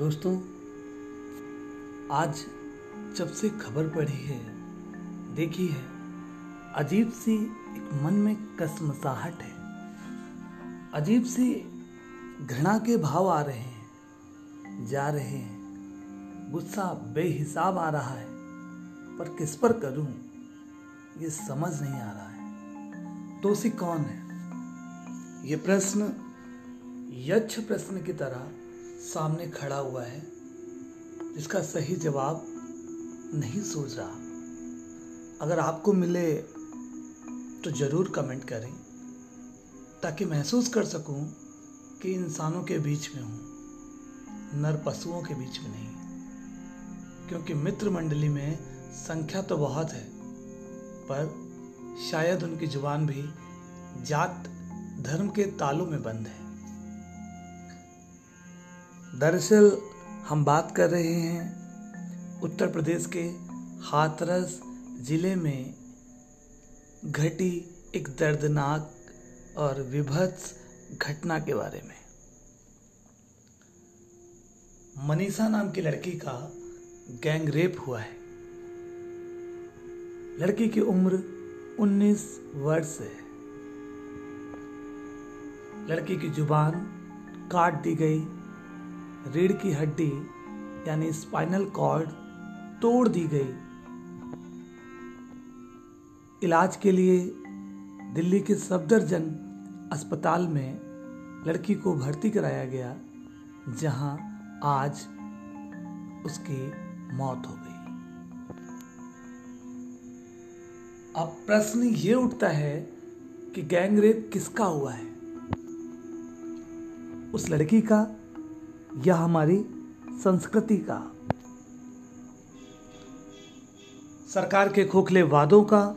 दोस्तों, आज जब से खबर पढ़ी है, देखी है, अजीब सी एक मन में कसमसाहट है। अजीब सी घृणा के भाव आ रहे हैं, जा रहे हैं। गुस्सा बेहिसाब आ रहा है, पर किस पर करूँ, ये समझ नहीं आ रहा है। दोषी कौन है? ये प्रश्न यक्ष प्रश्न की तरह सामने खड़ा हुआ है, जिसका सही जवाब नहीं सोच रहा। अगर आपको मिले तो ज़रूर कमेंट करें, ताकि महसूस कर सकूँ कि इंसानों के बीच में हूँ, नर पशुओं के बीच में नहीं। क्योंकि मित्र मंडली में संख्या तो बहुत है, पर शायद उनकी ज़ुबान भी जात धर्म के तालों में बंद है। दरअसल हम बात कर रहे हैं उत्तर प्रदेश के हाथरस ज़िले में घटी एक दर्दनाक और विभत्स घटना के बारे में। मनीषा नाम की लड़की का गैंग रेप हुआ है। लड़की की उम्र 19 वर्ष है। लड़की की ज़ुबान काट दी गई। रीढ़ की हड्डी, यानी स्पाइनल कॉर्ड तोड़ दी गई। इलाज के लिए दिल्ली के सफदरजंग अस्पताल में लड़की को भर्ती कराया गया, जहाँ आज उसकी मौत हो गई। अब प्रश्न ये उठता है कि गैंगरेप किसका हुआ है? उस लड़की का या हमारी संस्कृति का, सरकार के खोखले वादों का,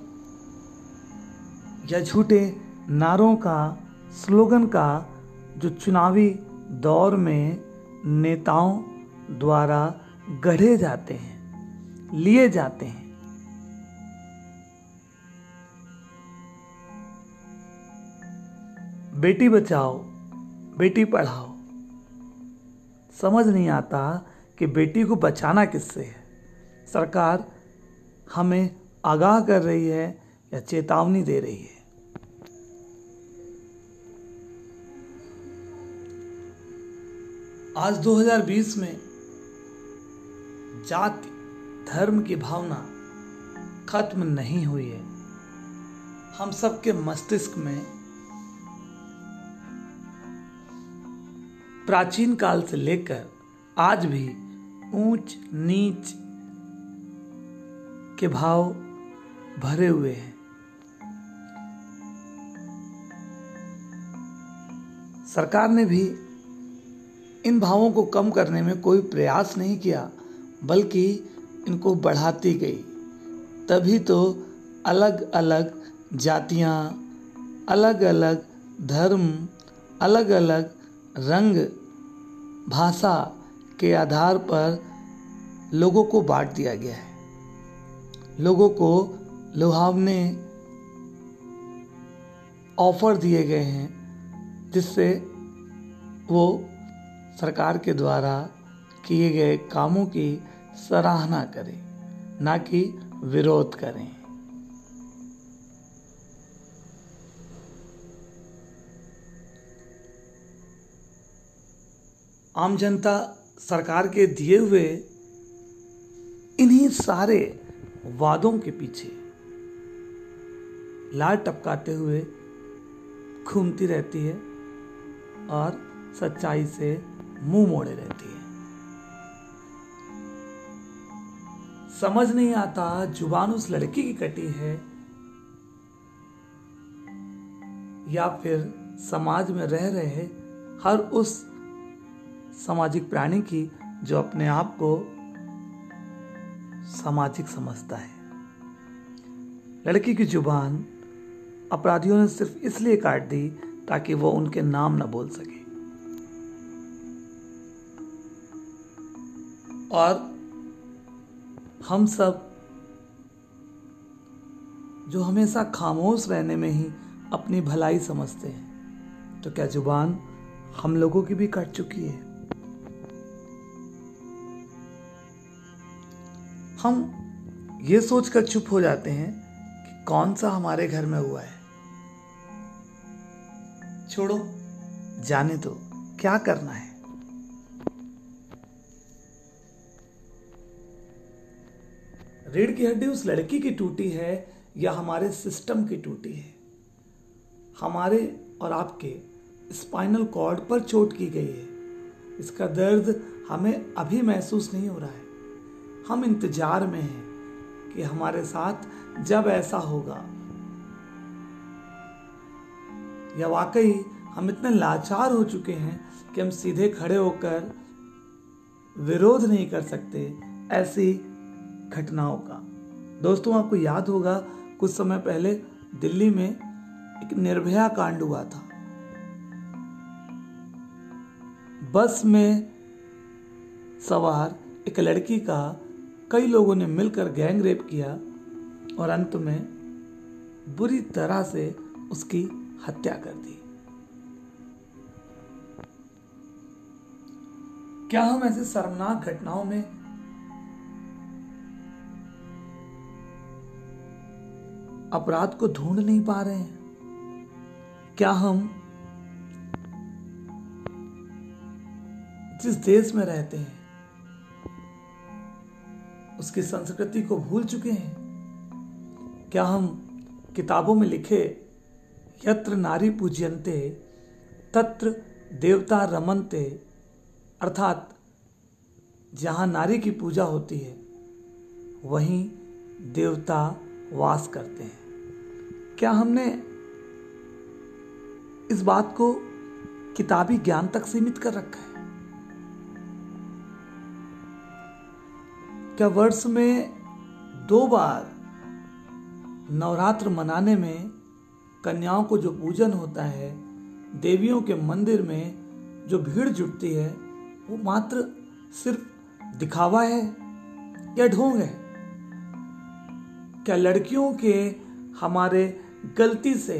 या झूठे नारों का स्लोगन का जो चुनावी दौर में नेताओं द्वारा गढ़े जाते हैं, लिए जाते हैं। बेटी बचाओ, बेटी पढ़ाओ समझ नहीं आता कि बेटी को बचाना किससे है। सरकार हमें आगाह कर रही है या चेतावनी दे रही है। आज 2020 में जाति, धर्म की भावना खत्म नहीं हुई है। हम सबके मस्तिष्क में प्राचीन काल से लेकर आज भी ऊंच नीच के भाव भरे हुए हैं। सरकार ने भी इन भावों को कम करने में कोई प्रयास नहीं किया, बल्कि इनको बढ़ाती गई। तभी तो अलग अलग जातियाँ अलग अलग धर्म अलग अलग रंग, भाषा के आधार पर लोगों को बांट दिया गया है। लोगों को लुभावने ऑफ़र दिए गए हैं, जिससे वो सरकार के द्वारा किए गए कामों की सराहना करें, ना कि विरोध करें। आम जनता सरकार के दिए हुए इन्हीं सारे वादों के पीछे लाल टपकाते हुए घूमती रहती है और सच्चाई से मुँह मोड़े रहती है। समझ नहीं आता ज़ुबान उस लड़की की कटी है या फिर समाज में रह रहे हर उस सामाजिक प्राणी की जो अपने आप को सामाजिक समझता है। लड़की की ज़ुबान अपराधियों ने सिर्फ़ इसलिए काट दी ताकि वो उनके नाम न बोल सके। और हम सब जो हमेशा खामोश रहने में ही अपनी भलाई समझते हैं तो क्या ज़ुबान हम लोगों की भी कट चुकी है? हम ये सोचकर चुप हो जाते हैं कि कौन सा हमारे घर में हुआ है। छोड़ो, जाने दो, क्या करना है? रीढ़ की हड्डी उस लड़की की टूटी है या हमारे सिस्टम की टूटी है? हमारे और आपके स्पाइनल कॉर्ड पर चोट की गई है। इसका दर्द हमें अभी महसूस नहीं हो रहा है। हम इंतज़ार में हैं कि हमारे साथ जब ऐसा होगा। या वाकई हम इतने लाचार हो चुके हैं कि हम सीधे खड़े होकर विरोध नहीं कर सकते ऐसी घटनाओं का। दोस्तों, आपको याद होगा, कुछ समय पहले दिल्ली में एक निर्भया कांड हुआ था। बस में सवार एक लड़की का कई लोगों ने मिलकर गैंग रेप किया और अंत में बुरी तरह से उसकी हत्या कर दी। क्या हम ऐसे शर्मनाक घटनाओं में अपराध को ढूंढ नहीं पा रहे हैं? क्या हम जिस देश में रहते हैं उसकी संस्कृति को भूल चुके हैं। क्या हम किताबों में लिखे यत्र नारी पूज्यंते तत्र देवता रमनते, अर्थात जहाँ नारी की पूजा होती है, वहीं देवता वास करते हैं। क्या हमने इस बात को किताबी ज्ञान तक सीमित कर रखा है? क्या वर्ष में दो बार नवरात्र मनाने में कन्याओं को जो पूजन होता है, देवियों के मंदिर में जो भीड़ जुटती है, वो मात्र सिर्फ़ दिखावा है या ढोंग है? क्या लड़कियों के हमारे गलती से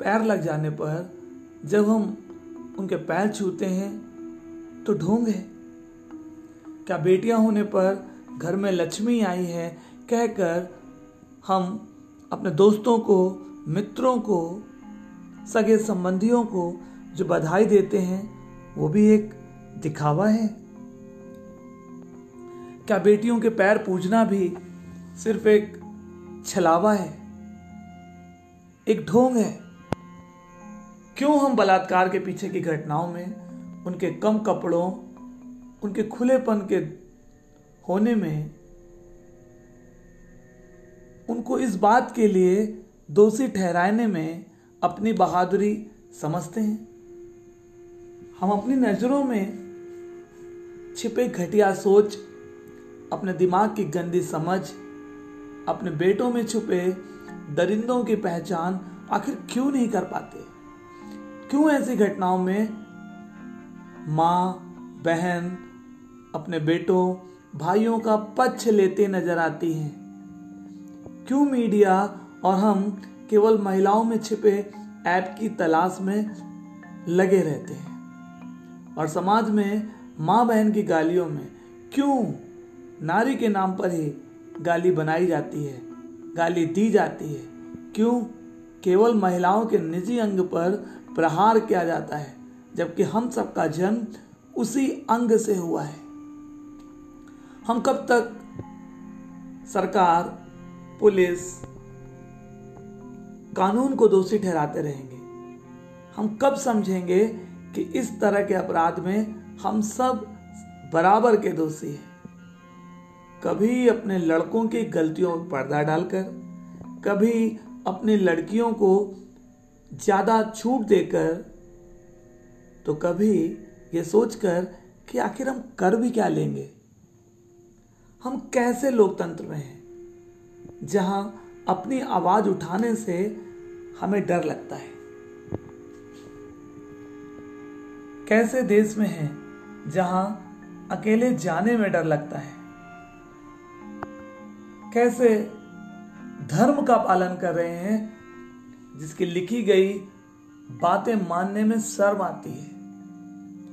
पैर लग जाने पर जब हम उनके पैर छूते हैं तो ढोंग है? क्या बेटियाँ होने पर घर में लक्ष्मी आई है, कहकर हम अपने दोस्तों को, मित्रों को, सगे संबंधियों को जो बधाई देते हैं, वो भी एक दिखावा है। क्या बेटियों के पैर पूजना भी सिर्फ़ एक छलावा है? एक ढोंग है। क्यों हम बलात्कार के पीछे की घटनाओं में उनके कम कपड़ों, उनके खुलेपन के होने में उनको इस बात के लिए दोषी ठहराने में अपनी बहादुरी समझते हैं। हम अपनी नज़रों में छिपे घटिया सोच, अपने दिमाग की गंदी समझ, अपने बेटों में छुपे दरिंदों की पहचान आखिर क्यों नहीं कर पाते? क्यों ऐसी घटनाओं में माँ, बहन, अपने बेटों भाइयों का पक्ष लेते नज़र आती हैं। क्यों मीडिया और हम केवल महिलाओं में छिपे ऐप की तलाश में लगे रहते हैं? और समाज में माँ बहन की गालियों में क्यों नारी के नाम पर ही गाली बनाई जाती है, गाली दी जाती है? क्यों केवल महिलाओं के निजी अंग पर प्रहार किया जाता है, जबकि हम सबका जन्म उसी अंग से हुआ है? हम कब तक सरकार, पुलिस, कानून को दोषी ठहराते रहेंगे? हम कब समझेंगे कि इस तरह के अपराध में हम सब बराबर के दोषी हैं? कभी अपने लड़कों की गलतियों पर पर्दा डालकर, कभी अपनी लड़कियों को ज़्यादा छूट देकर तो कभी ये सोचकर कि आखिर हम कर भी क्या लेंगे? हम कैसे लोकतंत्र में हैं? जहाँ अपनी आवाज़ उठाने से हमें डर लगता है। कैसे देश में हैं जहाँ अकेले जाने में डर लगता है? कैसे धर्म का पालन कर रहे हैं जिसकी लिखी गई बातें मानने में शर्म आती है?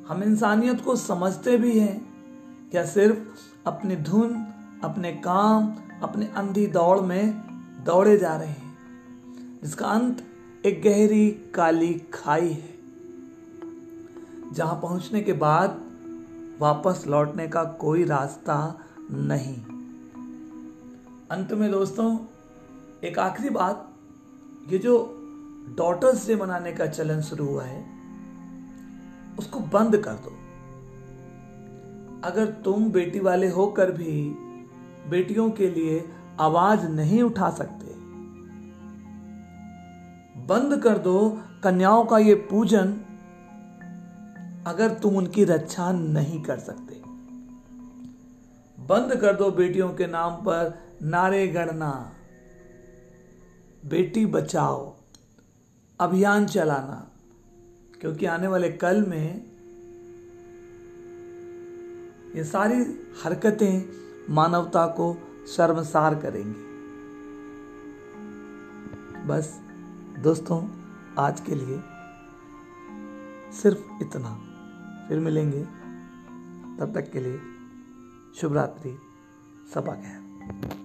हम इंसानियत को समझते भी हैं क्या सिर्फ़ अपनी धुन, अपने काम, अपने अंधी दौड़ में दौड़े जा रहे हैं, जिसका अंत एक गहरी काली खाई है, जहाँ पहुँचने के बाद वापस लौटने का कोई रास्ता नहीं। अंत में दोस्तों, एक आखिरी बात, ये जो डॉटर्स डे मनाने का चलन शुरू हुआ है, उसको बंद कर दो। अगर तुम बेटी वाले होकर भी बेटियों के लिए आवाज़ नहीं उठा सकते। बंद कर दो कन्याओं का ये पूजन, अगर तुम उनकी रक्षा नहीं कर सकते। बंद कर दो बेटियों के नाम पर नारे गढ़ना। बेटी बचाओ, अभियान चलाना, क्योंकि आने वाले कल में ये सारी हरकतें मानवता को शर्मसार करेंगी। बस दोस्तों, आज के लिए सिर्फ़ इतना। फिर मिलेंगे। तब तक के लिए शुभ रात्रि सबा खैर।